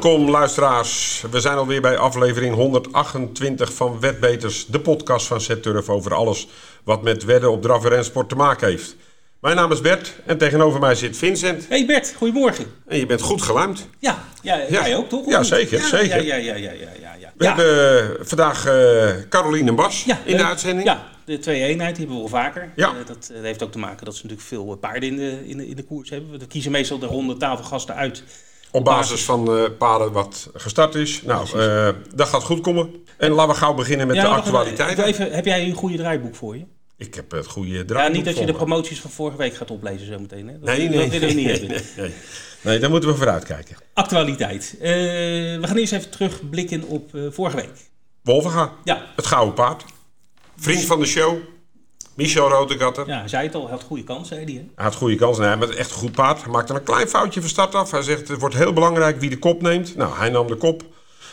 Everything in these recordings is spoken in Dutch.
Welkom luisteraars. We zijn alweer bij aflevering 128 van Wetbeters, de podcast van Z-Turf over alles wat met wedden op draf en rensport te maken heeft. Mijn naam is Bert en tegenover mij zit Vincent. Hey Bert, goedemorgen. En je bent goed geluimd. Ja, ja, jij ook toch? Ja, zeker, ja, zeker. Ja, ja, ja, ja, ja, ja. We ja. hebben vandaag eh Caroline en Bas in de uitzending. Ja, de twee-eenheid die hebben we wel vaker. Ja. Eh, dat eh, heeft ook te maken dat ze natuurlijk veel eh, paarden in de, in, de, in de koers hebben. We kiezen meestal de ronde tafelgasten uit. Op basis van eh paden wat gestart is. Nou, eh, dat gaat goed komen. En laten we gauw beginnen met Ja, de actualiteiten. Even, heb jij een goede draaiboek voor je? Ik heb het goede Ja, draaiboek niet dat je de promoties van vorige week gaat oplezen zo meteen. Hè? Dat, Nee, nee. Dat willen we niet nee, hebben. nee, nee. Daar moeten we vooruit kijken. Actualiteit. Eh, we gaan eerst even terugblikken op vorige week. Wolvenga, Ja, het gouden paard. Vriend van de show. Michel Rotegatter. ja, hij zei het al, hij had goede kans, zei hij. Hè? Hij had goede kansen. Nee, met echt een goed paard. Hij maakte een klein foutje van start af. Hij zegt het wordt heel belangrijk wie de kop neemt. Nou, hij nam de kop.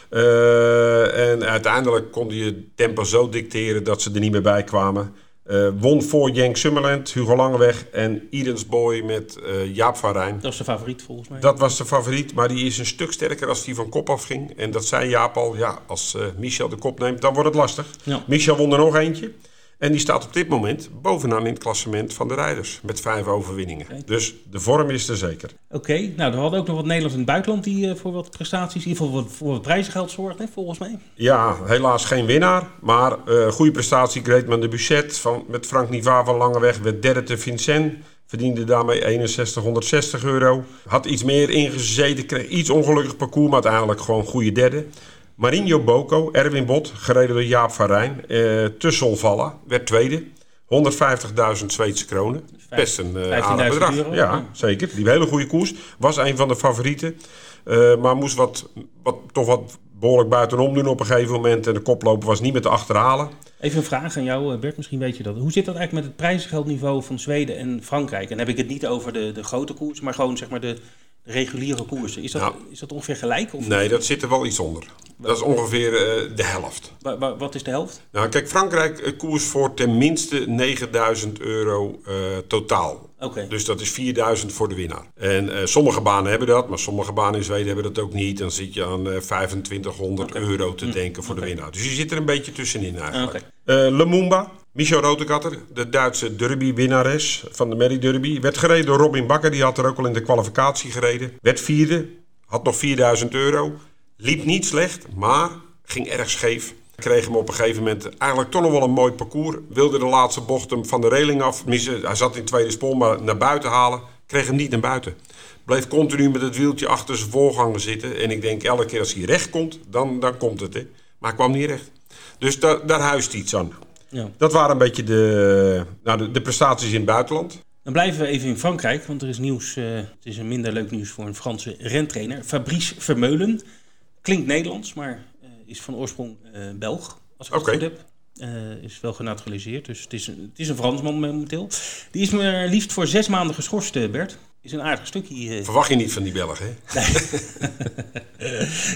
Eh, en uiteindelijk kon hij het tempo zo dicteren dat ze er niet meer bij kwamen. Eh, won voor Jenk Summerland, Hugo Langeweg en Edens Boy met eh, Jaap van Rijn. Dat is de favoriet volgens mij. Dat was de favoriet, maar die is een stuk sterker als die van kop afging. En dat zei Jaap al, ja, als Michel de kop neemt, dan wordt het lastig. Ja. Michel won er nog eentje. En die staat op dit moment bovenaan in het klassement van de rijders. Met vijf overwinningen. Dus de vorm is er zeker. Oké, nou, er hadden ook nog wat Nederlands in het buitenland die eh, voor wat prestaties, in ieder geval voor, wat prijzengeld zorgden, volgens mij. Ja, helaas geen winnaar. Maar eh goede prestatie. Greatman de Buchet van, met Frank Niva van Langeweg. Werd derde te Vincent. Verdiende daarmee 6160 euro. Had iets meer ingezeten. Kreeg iets ongelukkig parcours. Maar uiteindelijk gewoon goede derde. Marinho Boko, Erwin Bot, gereden door Jaap van Rijn. Eh te Solvalla, werd tweede. 150.000 Zweedse kronen. Best een 15.000 aardig bedrag. euro. Ja, zeker. Die hele goede koers. Was een van de favorieten. Eh, maar moest wat, wat, toch wat behoorlijk buitenom doen op een gegeven moment. En de koploper was niet meer te achterhalen. Even een vraag aan jou, Bert, misschien weet je dat. Hoe zit dat eigenlijk met het prijzengeldniveau van Zweden en Frankrijk? En dan heb ik het niet over de, de grote koers, maar gewoon zeg maar de reguliere koersen. Is dat, Nou. is dat ongeveer gelijk? Of Nee, dat zit er wel iets onder. Dat is ongeveer eh, de helft. wa- wa- wat is de helft? Nou, kijk, Frankrijk eh, koers voor ten minste 9000 euro eh, totaal. Dus dat is 4000 voor de winnaar. En sommige banen hebben dat, maar sommige banen in Zweden hebben dat ook niet. Dan zit je aan eh 2500 euro te denken voor de winnaar. Dus je zit er een beetje tussenin eigenlijk. Hm. Oké. Michel Rotegatter, de Duitse derby-winnares van de Merry Derby. Werd gereden door Robin Bakker, die had er ook al in de kwalificatie gereden. Werd vierde, had nog 4000 euro. Liep niet slecht, maar ging erg scheef. Kreeg hem op een gegeven moment eigenlijk toch nog wel een mooi parcours. Wilde de laatste bocht hem van de reling af. tenminste, Hij zat in tweede spoor, maar naar buiten halen. Kreeg hem niet naar buiten. Bleef continu met het wieltje achter zijn voorganger zitten. En ik denk elke keer als hij recht komt, dan, dan komt het. Hè. Maar kwam niet recht. Dus da- daar huist iets aan. Ja. Dat waren een beetje de, nou, de, de prestaties in het buitenland. Dan blijven we even in Frankrijk, want er is nieuws. eh, het is een minder leuk nieuws voor een Franse rentrainer. Fabrice Vermeulen. Klinkt Nederlands, maar eh, is van oorsprong eh, Belg, als ik het goed heb. Is wel genaturaliseerd, dus het is, een, het is een Fransman momenteel. Die is maar liefst voor zes maanden geschorst, Bert. Is een aardig stukje. eh, Verwacht je niet van die Belgen, hè?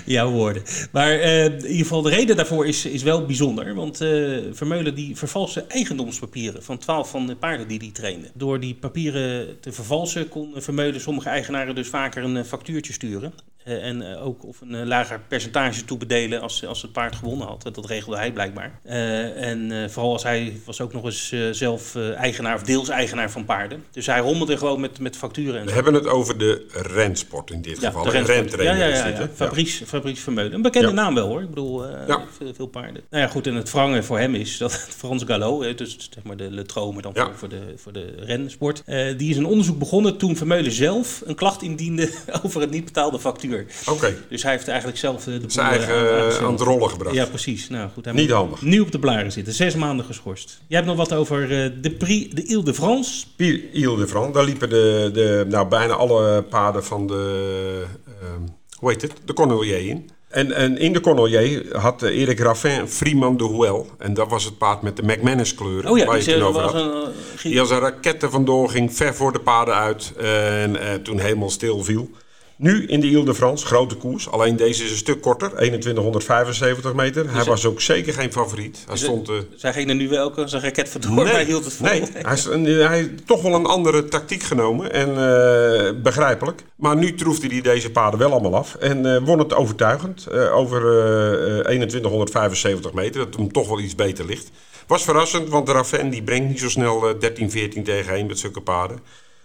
jouw woorden. Maar eh, in ieder geval, de reden daarvoor is, is wel bijzonder. Want eh, Vermeulen die vervalste eigendomspapieren van 12 van de paarden die hij trainde. Door die papieren te vervalsen kon Vermeulen sommige eigenaren dus vaker een factuurtje sturen. Eh, en eh, ook of een eh, lager percentage toebedelen als, als het paard gewonnen had. Dat regelde hij blijkbaar. En vooral als hij was ook nog eens zelf eigenaar of deels eigenaar van paarden. Dus hij rommelde gewoon met, met facturen en We zo. hebben het over de rensport in dit geval. de rentrainer ja, dit? Fabrice, Fabrice Vermeulen. Een bekende naam wel hoor. Ik bedoel, veel, veel paarden. Nou ja, goed. En het wrange voor hem is dat Frans Gallo, dus zeg maar de Le Trot, maar dan voor, voor, de, voor de rensport. die is een onderzoek begonnen toen Vermeulen zelf een klacht indiende over het niet betaalde factuur. Oké, Dus hij heeft eigenlijk zelf eh, de boel, zijn eh, eigen aan- eh, aangesteld. aan het rollen gebracht. Ja, precies. Nou goed, hij Niet handig. nu op de blaren zitten. Zes maanden geschorst. Jij hebt nog wat over eh, de Prix de Ile de France. Ile de France, daar liepen de, de, nou, bijna alle paarden van de, ehm, hoe heet het, de Cornelier in. En, en in de Cornelier had eh, Erik Raffin Freeman de Huel. En dat was het paard met de McManus kleuren Oh ja, waar je die het over had. een, eh, Die als een raket vandoor ging, ver voor de paarden uit. En eh, toen helemaal stil viel. Nu in de Ile de France, grote koers. Alleen deze is een stuk korter, 2175 meter. Hij was ook zeker geen favoriet. Hij stond... Uh... Zij ging er nu wel een raket vandoor, nee, hij hield het vol. Nee, hij heeft toch wel een andere tactiek genomen. En uh, begrijpelijk. Maar nu troefde hij deze paarden wel allemaal af. En uh, won het overtuigend. over 2175 meter. Dat hem toch wel iets beter ligt. Was verrassend, want de Raven die brengt niet zo snel 13, 14 tegen 1 met zulke paarden.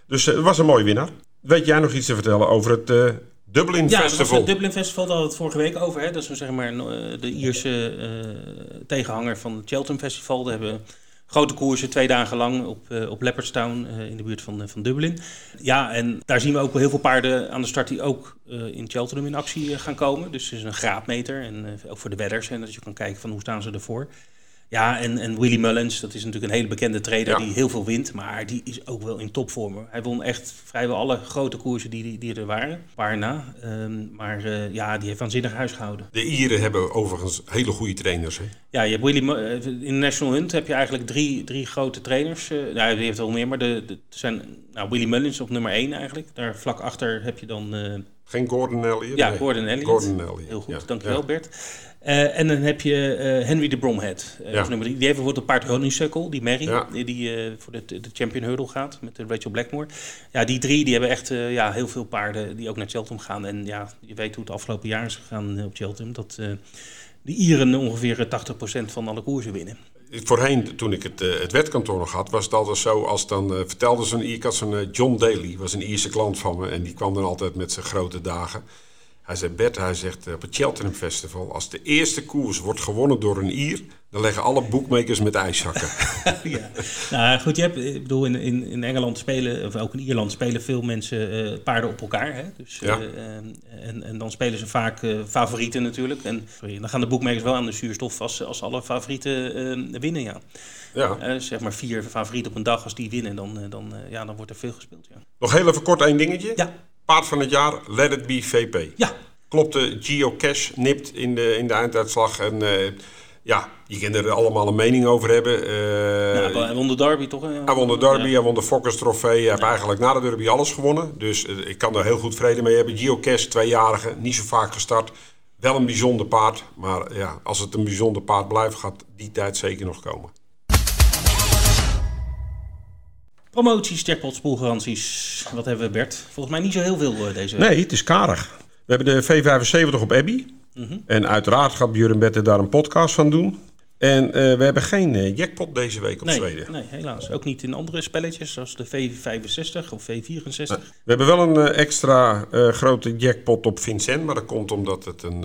Dus het was een mooie winnaar. Weet jij nog iets te vertellen over het uh, Dublin ja, Festival? Ja, het Dublin Festival, daar hadden we het vorige week over. Hè? Dat is zeg maar, eh, de Ierse uh, tegenhanger van het Cheltenham Festival. Daar hebben grote koersen twee dagen lang op, uh, op Leopardstown uh, in de buurt van, van Dublin. Ja, en daar zien we ook wel heel veel paarden aan de start die ook in Cheltenham in actie gaan komen. Dus het is een graadmeter en ook voor de wedders. En dat je kan kijken van hoe staan ze ervoor. Ja, en, en Willy Mullins, dat is natuurlijk een hele bekende trader die heel veel wint. Maar die is ook wel in topvorm. Hij won echt vrijwel alle grote koersen die, die er waren. Paar na. Um, maar uh, ja, die heeft waanzinnig huis gehouden. De Ieren hebben overigens hele goede trainers. Hè? Ja, je hebt Willy, uh, in National Hunt heb je eigenlijk drie, drie grote trainers. Uh, nou, die heeft wel meer, maar de, de, zijn nou, Willy Mullins op nummer één eigenlijk. Daar vlak achter heb je dan... Geen Gordon Elliott? Ja, Gordon Elliott. Gordon Elliott. Heel goed, dankjewel. Bert. Uh, en dan heb je uh, Henry de Bromhead. Uh, ja. nummer drie. Die heeft bijvoorbeeld een paard Honeysuckle, die Mary, ja. die voor de, de Champion Hurdle gaat met Rachel Blackmore. Ja, die drie die hebben echt ja, heel veel paarden die ook naar Cheltenham gaan. En ja, je weet hoe het afgelopen jaar is gegaan op Cheltenham. Dat de Ieren ongeveer 80% van alle koersen winnen. Voorheen, toen ik het, het wetkantoor nog had, was het altijd zo als dan vertelde zo'n Ik had zo'n John Daly, was een Ierse klant van me. En die kwam dan altijd met zijn grote dagen. Hij zei, Bert, hij zegt op het Cheltenham Festival... als de eerste koers wordt gewonnen door een Ier... dan leggen alle boekmakers met ijszakken. ja. Nou goed, je hebt, ik bedoel, in, in, in Engeland spelen... of ook in Ierland spelen veel mensen uh, paarden op elkaar. Hè? Dus, ja. uh, en, en dan spelen ze vaak uh, favorieten natuurlijk. En sorry, dan gaan de boekmakers wel aan de zuurstof... als, als alle favorieten winnen, ja. Ja. zeg maar vier favorieten op een dag, als die winnen... dan, dan, ja, dan wordt er veel gespeeld, ja. Nog heel even kort één dingetje. Ja. Paard van het jaar, Let It Be VP. Ja. Klopte Geocache nipt in de, in de einduitslag. En uh, ja, je kan er allemaal een mening over hebben. Uh, ja, hij won de derby toch? Hij won de derby, ja. hij won de Fokkers trofee. Hij heeft eigenlijk na de derby alles gewonnen. Dus uh, ik kan er heel goed vrede mee hebben. Geocache, tweejarige, niet zo vaak gestart. Wel een bijzonder paard. Maar ja, als het een bijzonder paard blijft, gaat die tijd zeker nog komen. Promoties, jackpots, poolgaranties. Wat hebben we, Bert? Volgens mij niet zo heel veel uh, deze week. Nee, het is karig. We hebben de V75 op Abbey. Mm -hmm. En uiteraard gaat Björn Bette daar een podcast van doen. En uh, we hebben geen uh, jackpot deze week op nee, Zweden. Nee, helaas. Ook niet in andere spelletjes, zoals de V65 of V64. we hebben wel een extra grote jackpot op Vincent. Maar dat komt omdat het een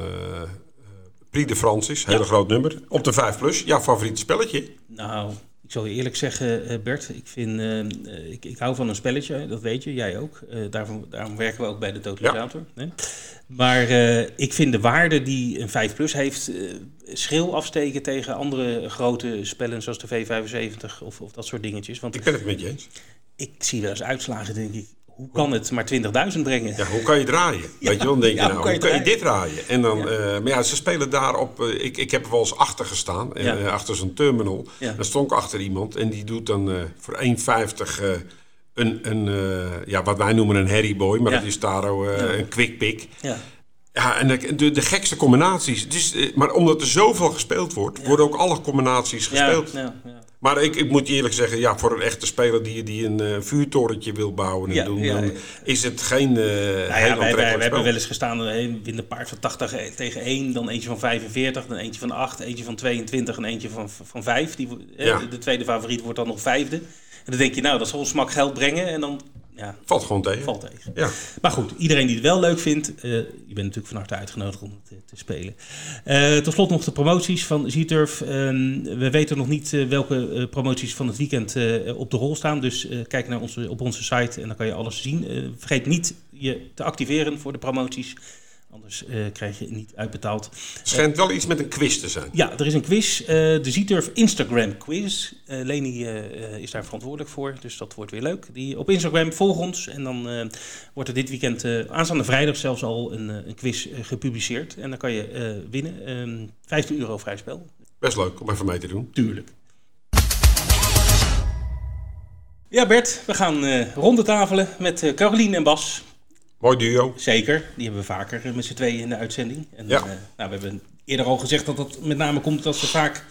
Prix de France is. Hele ja. groot nummer. Op de 5 plus. Ja, favoriet spelletje. Nou, ik zal je eerlijk zeggen, Bert, ik, vind, uh, ik, ik hou van een spelletje, dat weet je, jij ook. Uh, daarom, daarom werken we ook bij de totalisator. Ja. Maar uh, ik vind de waarde die een 5 plus heeft, schil afsteken tegen andere grote spellen zoals de V75 of, of dat soort dingetjes. Want ik ben het met je eens. Ik zie wel eens uitslagen, denk ik, hoe kan het maar 20.000 brengen? Ja, hoe kan je draaien? Ja, Weet je wel, dan denk je, nou, hoe kan je, hoe kan je dit draaien? En dan. Uh, maar ja, ze spelen daarop. Uh, ik, ik heb er wel eens achter gestaan, uh, achter zo'n terminal. Ja. Dan stond ik achter iemand en die doet dan voor 1,50 een, een ja, wat wij noemen een herryboy, maar dat is Taro een quick pick. Ja. Ja, en de, de, de gekste combinaties. Dus, maar omdat er zoveel gespeeld wordt, worden ook alle combinaties gespeeld. Ja, ja, maar ik, ik moet je eerlijk zeggen, ja, voor een echte speler die, die een uh, vuurtorentje wil bouwen en ja, doen, ja, dan is het geen uh, nou ja, wij, wij, we hebben wel eens gestaan, een een paard van 80 tegen 1, dan eentje van 45, dan eentje van 8, eentje van 22 en eentje van, van 5. Die, De tweede favoriet wordt dan nog vijfde. En dan denk je, nou, dat zal een smak geld brengen en dan ja, valt gewoon tegen. Valt tegen. Ja. Maar goed, iedereen die het wel leuk vindt, uh, je bent natuurlijk van harte uitgenodigd om het te, te spelen. Uh, tot slot nog de promoties van Z-Turf. Uh, we weten nog niet welke promoties van het weekend op de rol staan. Dus kijk naar onze, op onze site en dan kan je alles zien. vergeet niet je te activeren voor de promoties. Anders uh, krijg je het niet uitbetaald. Het schijnt wel iets met een quiz te zijn. Ja, er is een quiz. Uh, de Zieturf Instagram quiz. Uh, Leni is daar verantwoordelijk voor, dus dat wordt weer leuk. Die, op Instagram volg ons en dan wordt er dit weekend, aanstaande vrijdag zelfs al, een, een quiz gepubliceerd. En dan kan je winnen. Um, 15 euro vrij spel. Best leuk om even mee te doen. Tuurlijk. Ja Bert, we gaan ronde tafelen met Caroline en Bas. Mooi duo. Zeker, die hebben we vaker met z'n tweeën in de uitzending. En, Ja. eh, nou, we hebben eerder al gezegd dat dat met name komt als ze vaak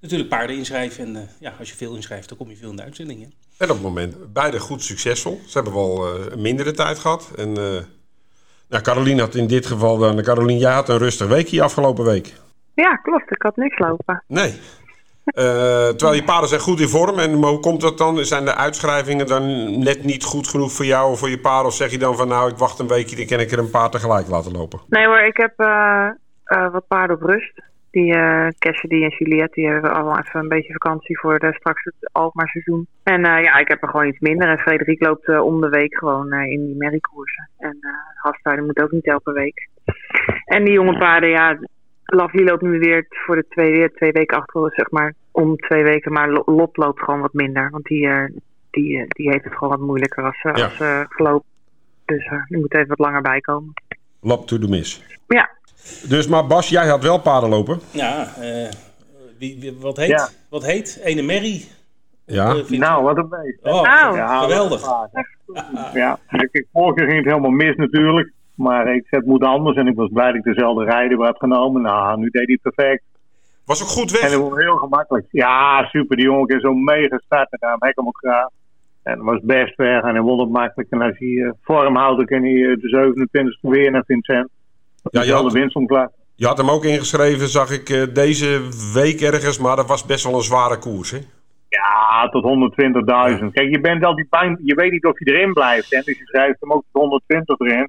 natuurlijk paarden inschrijven. En eh, ja, als je veel inschrijft, dan kom je veel in de uitzending. Hè? En op het moment beide goed succesvol. Ze hebben wel eh, een mindere tijd gehad. En eh nou, Carolien had in dit geval dan... Carolien, jij had een rustig weekje afgelopen week. Ja, klopt. Ik had niks lopen. Nee. Eh, terwijl je paarden zijn goed in vorm. En hoe komt dat dan? Zijn de uitschrijvingen dan net niet goed genoeg voor jou of voor je paard? Of zeg je dan van nou, ik wacht een weekje, dan kan ik er een paar tegelijk laten lopen? Nee hoor, ik heb eh, eh, wat paarden op rust. Die eh Cassidy en Juliette, die hebben allemaal even een beetje vakantie voor de, straks het Alkmaar seizoen. En ja, ik heb er gewoon iets minder. En Frederik loopt eh, om de week gewoon in die merriekoersen. En Hasthouden moet ook niet elke week. En die jonge paarden, ja, Lovely loopt nu weer voor de twee, weer twee weken achter, zeg maar, om twee weken. Maar Lo- Lot loopt gewoon wat minder. Want die, eh, die, eh, die heeft het gewoon wat moeilijker als, ze Ja. als ze gelopen. Dus eh, die moet even wat langer bijkomen. Lap to the miss. Ja, Dus, maar Bas, jij had wel paarden lopen. Ja, eh, wie, wie- wat, heet, Ja. wat heet? Ene Merrie. Ja. Eh, Nou, wat een beest. Oh, Nou. Ja, geweldig. een paard. Ja, vorige keer ging het helemaal mis natuurlijk. Maar ik zei, het moet anders. En ik was blij dat ik dezelfde rijder had genomen. Nou, nu deed hij perfect. Was ook goed En weg. dat was heel gemakkelijk. Ja, super. Die jongen is zo mega starten. Ik hem ook graag. En dat was best weg. En hij won het makkelijk. En als hij eh, vorm houdt, dan kan hij eh, de 27e weer naar Vincent. Ja, je had, winst omklaar. je had hem ook ingeschreven, zag ik eh, deze week ergens. Maar dat was best wel een zware koers, hè? Ja, tot 120.000. Kijk, je bent al die bang, je weet niet of je erin blijft. Hè? Dus je schrijft hem ook tot 120 erin.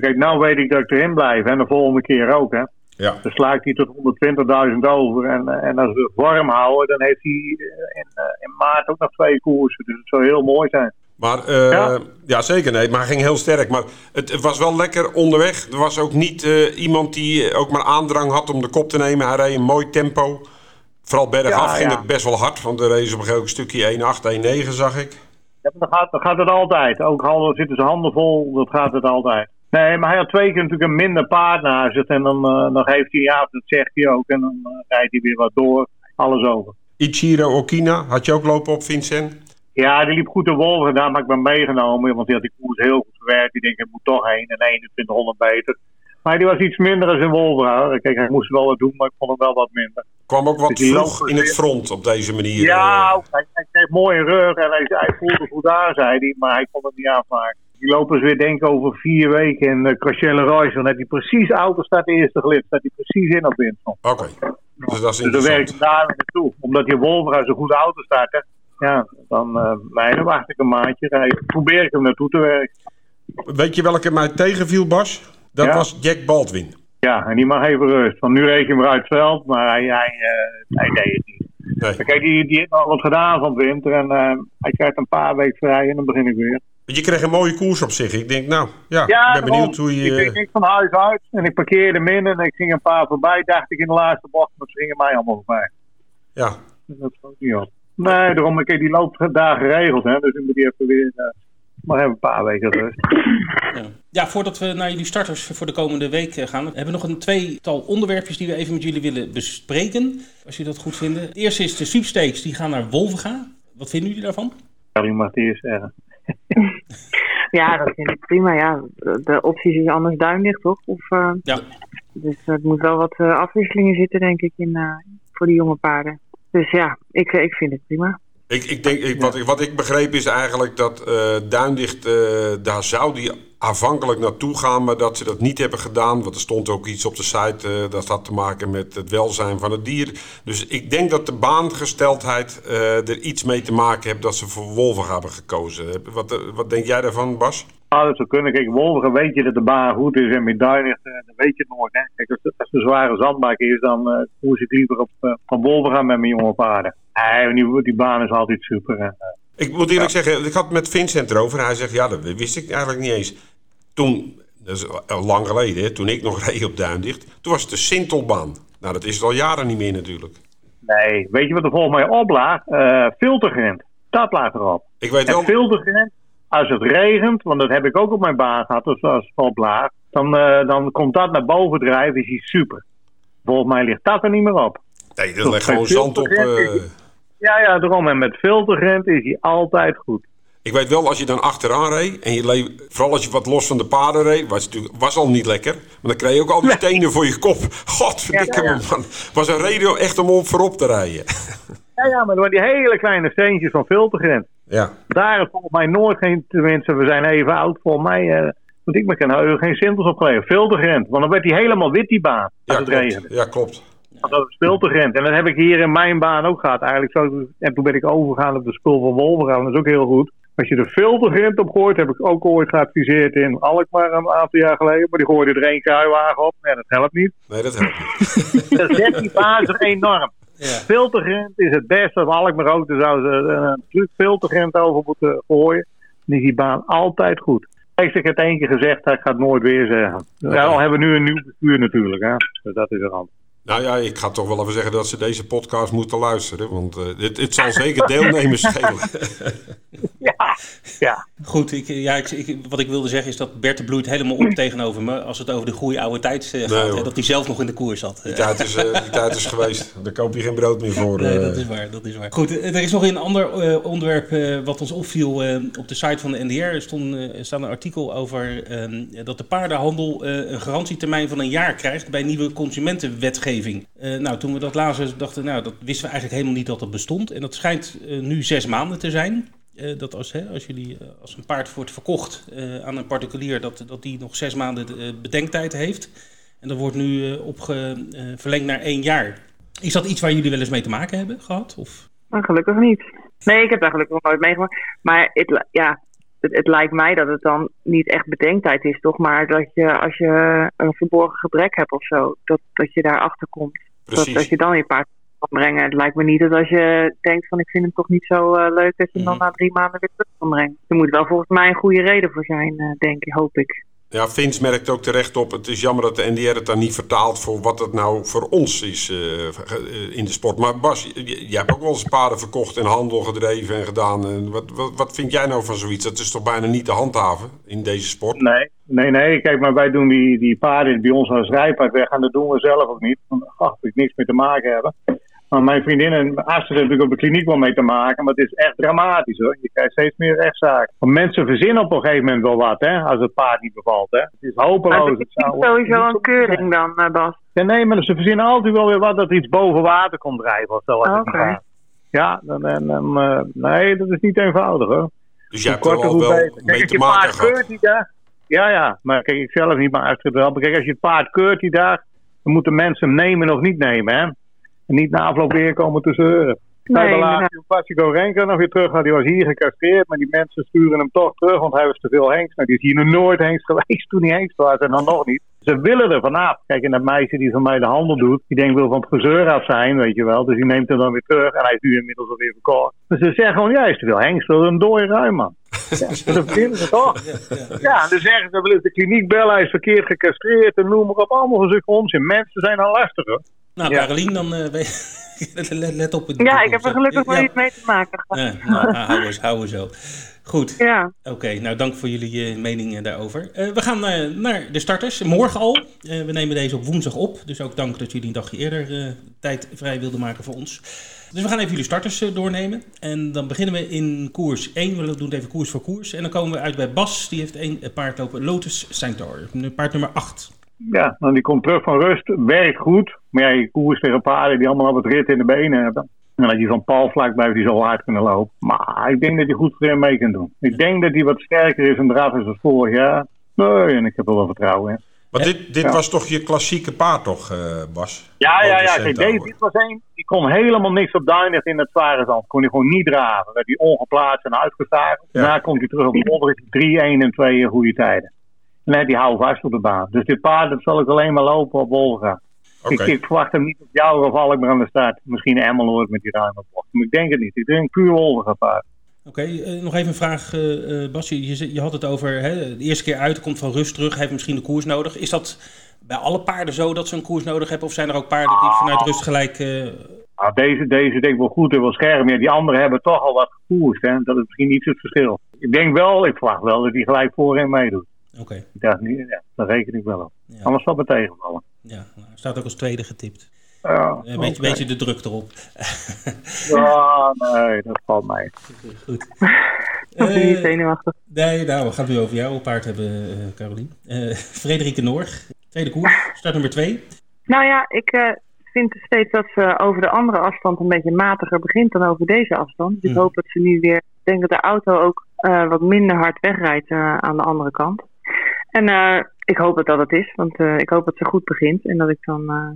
Kijk, nou weet ik dat ik erin blijf. En de volgende keer ook. Hè? Ja. Dan sla ik hij tot 120.000 over. En, eh, en als we het warm houden, dan heeft hij eh, in, eh, in maart ook nog twee koersen. Dus het zou heel mooi zijn. Maar ja. Ja. zeker nee. Maar hij ging heel sterk. Maar het, het was wel lekker onderweg. Er was ook niet iemand die ook maar aandrang had om de kop te nemen. Hij reed een mooi tempo. Vooral bergaf Ja, ging ja. het best wel hard. Want er reed ze op een gegeven stukje 1,8, 1,9 zag ik. Ja, maar dan, gaat, gaat het altijd. Ook al zitten zijn handen vol, dat gaat het altijd. Nee, maar hij had twee keer natuurlijk een minder paard naast zich. En dan, eh, dan geeft hij, ja, dat zegt hij ook. En dan eh, rijdt hij weer wat door. Alles over. Ichiro Okina had je ook lopen op Vincent. Ja, die liep goed de wolven. Daarom heb ik hem meegenomen. Want die had die koers heel goed verwerkt. Die denk ik, moet toch heen. En 2100 meter. Maar die was iets minder dan zijn wolven. Kijk, hij moest wel wat doen, maar ik vond hem wel wat minder. Kwam ook wat Dus vroeg in het front op deze manier. Ja, eh. hij, hij kreeg mooie rug en hij, hij voelde goed aan, zei hij. Maar hij kon het niet afmaken. Die lopen ze weer denken over vier weken in uh, Crochet Royce. Dan hij precies auto staat de eerste glip. Staat hij precies in op Winston. Oké. Dus dat is Dus dan werkt daar naartoe. Omdat die Wolverine zo'n goede auto staat. Hè. Ja, dan, eh dan wacht ik een maandje. Dan probeer ik hem naartoe te werken. Weet je welke mij tegenviel, Bas? Dat Ja. was Jack Baldwin. Ja, en die mag even rust. Want nu reken je hem uit het veld, maar hij, hij, eh, hij deed het niet. Nee. Kijk, die, die heeft nog wat gedaan van het winter. En eh, hij krijgt een paar weken vrij en dan begin ik weer. Je kreeg een mooie koers op zich. Ik denk, nou, ja, Ja, ik ben benieuwd hoe Ik je... ging niks van huis uit en ik parkeerde hem in en ik ging een paar voorbij. Dacht ik in de laatste bocht, maar ze gingen mij allemaal voorbij. Ja, Dat is ook niet op. Nee, daarom, ik heb die loopt daar geregeld. Hè, dus ik moet die even weer... eh, maar even een paar weken rust. Ja. ja, voordat we naar jullie starters voor de komende week eh, gaan, hebben we nog een tweetal onderwerpjes die we even met jullie willen bespreken. Als jullie dat goed vinden. Het eerste is de sweepstakes, die gaan naar Wolvenga. Wat vinden jullie daarvan? Ja, mag het eerst zeggen. Ja, dat vind ik prima. Ja, de opties is anders duinlicht, toch? Of, eh, Ja. Dus er moet wel wat eh, afwisselingen zitten, denk ik, in, eh, voor die jonge paarden. Dus ja, ik, ik vind het prima. Ik, ik denk, ik, wat, ik, wat ik begreep is eigenlijk dat eh Duindicht, eh, daar zou die aanvankelijk naartoe gaan, maar dat ze dat niet hebben gedaan. Want er stond ook iets op de site eh, dat had te maken met het welzijn van het dier. Dus ik denk dat de baangesteldheid er iets mee te maken heeft dat ze voor Wolven hebben gekozen. Wat, wat denk jij daarvan, Bas? Ja, dat zou kunnen. Kijk, Wolverine weet je dat de baan goed is en met Duinlicht, eh, dan weet je het nooit. Hè. Kijk, als het, een zware zandbak is, dan koers ik liever op van Wolverine met mijn jonge paarden. Nee, die, die baan is altijd super. En, eh, Ik moet eerlijk zeggen, ik had het met Vincent erover. Hij zegt, ja, dat wist ik eigenlijk niet eens. Toen, dat is al lang geleden, hè, toen ik nog reed op Duindicht, toen was het de Sintelbaan. Nou, dat is het al jaren niet meer natuurlijk. nee, weet je wat er volgens mij op laag? Eh, filtergrint. Dat laag erop. Ik weet En wel, filtergrint, als het regent, want dat heb ik ook op mijn baan gehad, dus als het op dan, eh, dan komt dat naar boven drijven, is hij super. Volgens mij ligt dat er niet meer op. nee, er ligt gewoon zand op. eh, Ja, ja, daarom. En met filtergrint is hij altijd goed. Ik weet wel, als je dan achteraan reed, en je leed, vooral als je wat los van de paden reed, was, het natuurlijk, was al niet lekker. Maar dan kreeg je ook al die stenen voor je kop. Godverdikke Ja, ja, me, man. Was een reden echt om op voorop te rijden. Ja, ja, maar door die hele kleine steentjes van filtergrens. Ja, Daar is volgens mij nooit geen, tenminste, we zijn even oud, volgens mij, eh moet ik me kan geen sintels opgeleverd. Filtergrens. Want dan werd die helemaal wit, die baan, als ja het klopt. regende. Ja, klopt. Dat is filtergrens. En dat heb ik hier in mijn baan ook gehad. Eigenlijk zo, en toen ben ik overgegaan op de spul van Wolverhampton. Dat is ook heel goed. Als je de filtergrens op gooit, heb ik ook ooit geadviseerd in Alkmaar een aantal jaar geleden. Maar die gooide er één kruiwagen op. Ja, dat helpt niet. Nee, dat helpt niet. Dat zet die baan zich enorm. Ja. Filtergrens is het beste. Als Alkmaar ook, dan zou ze een truc filtergrens over moeten gooien. Dan is die baan altijd goed. Ik heb het één keer gezegd, ik ga het nooit weer zeggen. Ja, al hebben we nu een nieuw bestuur natuurlijk. Hè. Dus dat is er aan. Nou ja, ik ga toch wel even zeggen dat ze deze podcast moeten luisteren. Want eh, het, het zal zeker deelnemers schelen. Ja, ja. Goed, ik, ja, ik, ik- wat ik wilde zeggen is dat Bert de bloeit helemaal op tegenover me als het over de goede oude tijd eh, gaat. Nee, dat hij zelf nog in de koers zat. Die tijd is, eh, die tijd is geweest. Daar koop je geen brood meer voor. Nee, eh. dat is waar, dat is waar. Goed, eh, er is nog een ander eh, onderwerp eh, wat ons opviel. eh, op de site van de NDR stond, eh, staat een artikel over eh, dat de paardenhandel eh, een garantietermijn van een jaar krijgt bij nieuwe consumentenwetgeving. Eh, nou, toen we dat lazen, dachten nou, dat wisten we eigenlijk helemaal niet dat dat bestond. En dat schijnt eh, nu zes maanden te zijn. Eh, dat als, hè, als, jullie, als een paard wordt verkocht aan een particulier, dat, dat die nog zes maanden bedenktijd heeft. En dat wordt nu eh, verlengd naar één jaar. Is dat iets waar jullie wel eens mee te maken hebben gehad? Of? Nou, gelukkig niet. Nee, ik heb daar gelukkig nog nooit meegemaakt. Maar het, ja, het, het lijkt mij dat het dan niet echt bedenktijd is, toch? Maar dat je als je een verborgen gebrek hebt of zo, dat, dat je daarachter komt. Dat, dat je dan je paard kan brengen. Het lijkt me niet dat als je denkt van ik vind hem toch niet zo eh, leuk, dat je hem dan Mhm. na drie maanden weer terug kan brengen. Er moet wel volgens mij een goede reden voor zijn, eh, denk ik, hoop ik. Ja, Vince merkt ook terecht op. Het is jammer dat de NDR het dan niet vertaalt voor wat het nou voor ons is eh, eh, in de sport. Maar Bas, jij hebt ook wel eens paarden verkocht en handel gedreven en gedaan. En wat, wat, wat vind jij nou van zoiets? Dat is toch bijna niet te handhaven in deze sport? Nee, nee, nee. Kijk, maar wij doen die, die paarden bij ons als rijpaard weg. En dat doen we zelf ook niet. Want ach, ik niks mee te maken hebben. Maar mijn vriendin en Astrid hebben natuurlijk op de kliniek wel mee te maken. Maar het is echt dramatisch hoor. Je krijgt steeds meer rechtszaken. Want mensen verzinnen op een gegeven moment wel wat, hè. Als het paard niet bevalt, hè. Het is hopeloos. het Het is sowieso een keuring dan, eh, Bas. Ja, nee, maar ze verzinnen altijd wel weer wat dat er iets boven water komt drijven of zo. als het Oké. gaat. Ja, dan, dan, dan, eh, nee, dat is niet eenvoudig hoor. Dus jij hebt er al wel beter. Kijk, mee als te je maken paard gehad. keurt die dag. Ja, ja, maar kijk, ik zelf niet, maar wel. Maar kijk, als je het paard keurt die dag, dan moeten mensen hem nemen of niet nemen, hè. En niet na afloop weer komen te zeuren. Nee, Nee, inderdaad. laat Patrico Renko nog weer terug had. Die was hier gecastreerd, maar die mensen sturen hem toch terug, want hij was te veel hengst. Nou, die is hier nog nooit hengst geweest toen hij hengst was en dan nog niet. Ze willen er vanaf. Kijk, en dat meisje die van mij de handel doet, die denkt wil van het gezeur af zijn, weet je wel. Dus die neemt hem dan weer terug en hij is nu inmiddels alweer verkocht. Dus ze zeggen gewoon, ja, hij is te veel hengst, wil een dooie ruim, man. Ja, dat vinden ze toch? Ja, en dan zeggen ze, dan willen ze de kliniek bellen, hij is verkeerd gecastreerd en noem maar op. Allemaal gezegd onzin. Mensen zijn al lastiger. Nou, Ja. Carolien, dan eh, weet- let, let op. het- Ja, ik heb er gelukkig nog Ja. niet mee te maken gehad. Nee, nou, hou eens, hou eens zo. Goed, Ja. oké. nou, dank voor jullie eh, mening eh, daarover. Eh, we gaan eh, naar de starters. Morgen al. Eh, we nemen deze op woensdag op. Dus ook dank dat jullie een dagje eerder eh, tijd vrij wilden maken voor ons. Dus we gaan even jullie starters doornemen. En dan beginnen we in koers 1. We doen het even koers voor koers. En dan komen we uit bij Bas. Die heeft één paard lopen. Lotus Centaur. Paard nummer 8. Ja, dan die komt terug van rust, werkt goed. Maar ja, je koers tegen paarden die allemaal wat rit in de benen hebben. En als je van Paul vlak blijft, die zo hard kunnen lopen. Maar ik denk dat hij goed voor hem mee kan doen. Ik denk dat hij wat sterker is en draf is dan vorig jaar. Nee, en ik heb er wel vertrouwen in. Maar dit, dit Ja. was toch je klassieke paard toch, eh, Bas? Ja, ja, ja. Kijk, deze, dit was één. Die kon helemaal niks op duinig in het zware zand. Kon hij gewoon niet draven. Werd hij ongeplaatst en uitgeslagen. Ja. Daarna komt hij terug op de modder. 3, 1 en 2 goede tijden. En dan hij hou vast op de baan. Dus dit paard dat zal ik alleen maar lopen op Wolga. Oké. Ik, ik verwacht hem niet op jou of Alkmaar aan de start. Misschien Emmeloord met die ruime bocht. Maar ik denk het niet. Ik denk puur paard. Oké, eh, nog even een vraag, eh eh, Bas. Je, je, had het over hè, de eerste keer uit, komt van rust terug, heeft misschien de koers nodig. Is dat bij alle paarden zo dat ze een koers nodig hebben? Of zijn er ook paarden die vanuit rust gelijk... eh, Nou, deze, deze denk ik wel goed en wel scherp. Ja, die anderen hebben toch al wat gekoerst. Hè? Dat is misschien iets het verschil. Ik denk wel, ik verwacht wel dat hij gelijk voorin meedoet. Oké, Ik dacht niet, ja, daar reken ik wel op. ja, Anders zal het me tegenvallen. ja. Nou, staat ook als tweede getipt. Ja, Een beetje, beetje de druk erop. Ja, nee, dat valt mij. Goed. Of ben je zenuwachtig? Nee, nou, we gaan het nu over jouw paard hebben, uh, Carolien. Uh, Frederike Noor, tweede koers, start nummer twee. Nou ja, ik uh, vind steeds dat ze over de andere afstand een beetje matiger begint dan over deze afstand. Dus ik hoop dat ze nu weer, ik denk dat de auto ook wat minder hard wegrijdt aan de andere kant. En ik hoop dat dat het is, want ik hoop dat ze goed begint en dat ik dan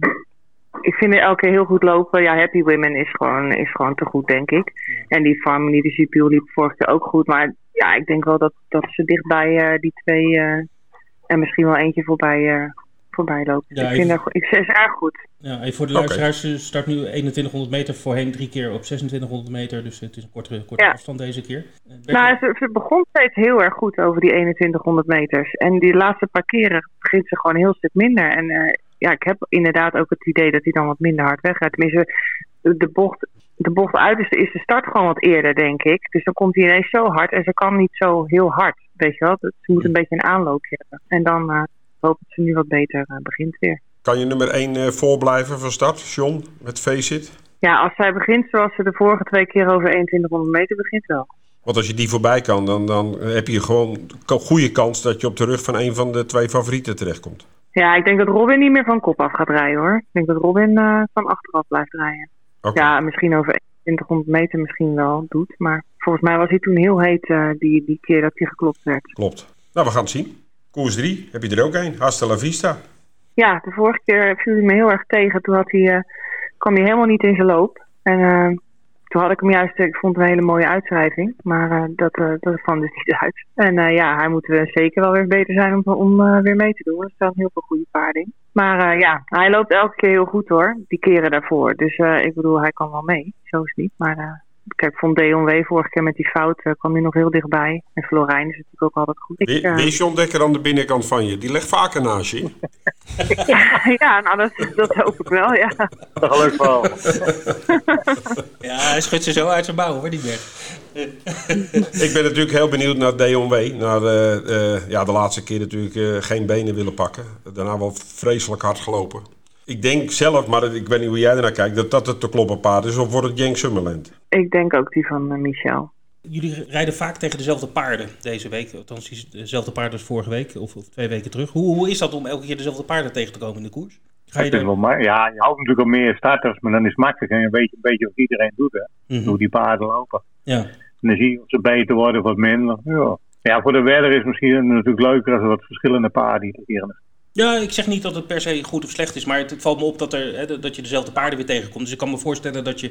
ik vind het elke keer heel goed lopen. Ja, Happy Women is gewoon, is gewoon te goed, denk ik. En die Farmony, die Sipiel liep vorig jaar ook goed. Maar ja, ik denk wel dat, dat ze dichtbij uh, die twee uh, en misschien wel eentje voorbij, uh, voorbij lopen. Ja, ik vind dat ik, ze is erg goed. Ja, voor de luisteraars okay. start nu 2100 meter, voorheen drie keer op 2600 meter. Dus het is een kortere, korte ja. afstand deze keer. Nou, ze, ze, begon steeds heel erg goed over die 2100 meters. En die laatste paar keren begint ze gewoon een heel stuk minder. En ja, ik heb inderdaad ook het idee dat hij dan wat minder hard weggaat. Tenminste, de bocht, de bocht uit is, is de start gewoon wat eerder, denk ik. Dus dan komt hij ineens zo hard en ze kan niet zo heel hard. Weet je wel, ze moet een beetje een aanloopje hebben. En dan uh, hoop dat ze nu wat beter uh, begint weer. Kan je nummer 1 uh, voorblijven van start, John, met Faceit? Ja, als zij begint zoals ze de vorige twee keer over 2100 meter begint wel. Want als je die voorbij kan, dan, dan heb je gewoon een goede kans dat je op de rug van een van de twee favorieten terechtkomt. Ja, ik denk dat Robin niet meer van kop af gaat rijden hoor. Ik denk dat Robin uh, van achteraf blijft rijden. Okay. Ja, misschien over 2100 meter misschien wel doet. Maar volgens mij was hij toen heel heet uh, die, die keer dat hij geklopt werd. Klopt. Nou, we gaan het zien. Koers 3, heb je er ook een? Hasta la vista. Ja, de vorige keer viel hij me heel erg tegen. Toen had hij, uh, kwam hij helemaal niet in zijn loop. En toen had ik hem juist, ik vond het een hele mooie uitschrijving. Maar uh, dat, dat kwam dus niet uit. En ja, hij moet zeker wel weer beter zijn om, om weer mee te doen. Er staan heel veel goede paarden in. Maar ja, hij loopt elke keer heel goed hoor. Die keren daarvoor. Dus ik bedoel, hij kan wel mee. Zo is niet. Maar Kijk, ik vond W vorige keer met die fout uh, kwam hij nog heel dichtbij. En Florijn is natuurlijk ook altijd goed. Ik, uh... Wie is John Dekker aan de binnenkant van je? Die legt vaker naast je. ja, ja, nou dat, dat hoop ik wel, ja. Gelukkig wel. ja, hij schudt ze zo uit zijn bouw hoor, die Bert. ik ben natuurlijk heel benieuwd naar D&W. Naar de, uh, ja, de laatste keer natuurlijk geen benen willen pakken. Daarna wel vreselijk hard gelopen. Ik denk zelf, maar ik weet niet hoe jij ernaar kijkt, dat dat het te kloppen paard is. Of wordt het Jenk Summerland? Ik denk ook die van uh, Michel. Jullie rijden vaak tegen dezelfde paarden deze week. Althans, dezelfde paarden als vorige week of, of, twee weken terug. Hoe, hoe is dat om elke keer dezelfde paarden tegen te komen in de koers? Ga je wel maar, ja, je houdt natuurlijk al meer starters, maar dan is het makkelijk. En je weet een beetje wat iedereen doet, hè. Mhm. Hoe die paarden lopen. Ja. En dan zie je of ze beter worden of wat minder. Ja. ja, voor de wedder is het misschien natuurlijk leuker als er wat verschillende paarden hier in de ja, ik zeg niet dat het per se goed of slecht is, maar het, valt me op dat, er, hè, dat je dezelfde paarden weer tegenkomt. Dus ik kan me voorstellen dat je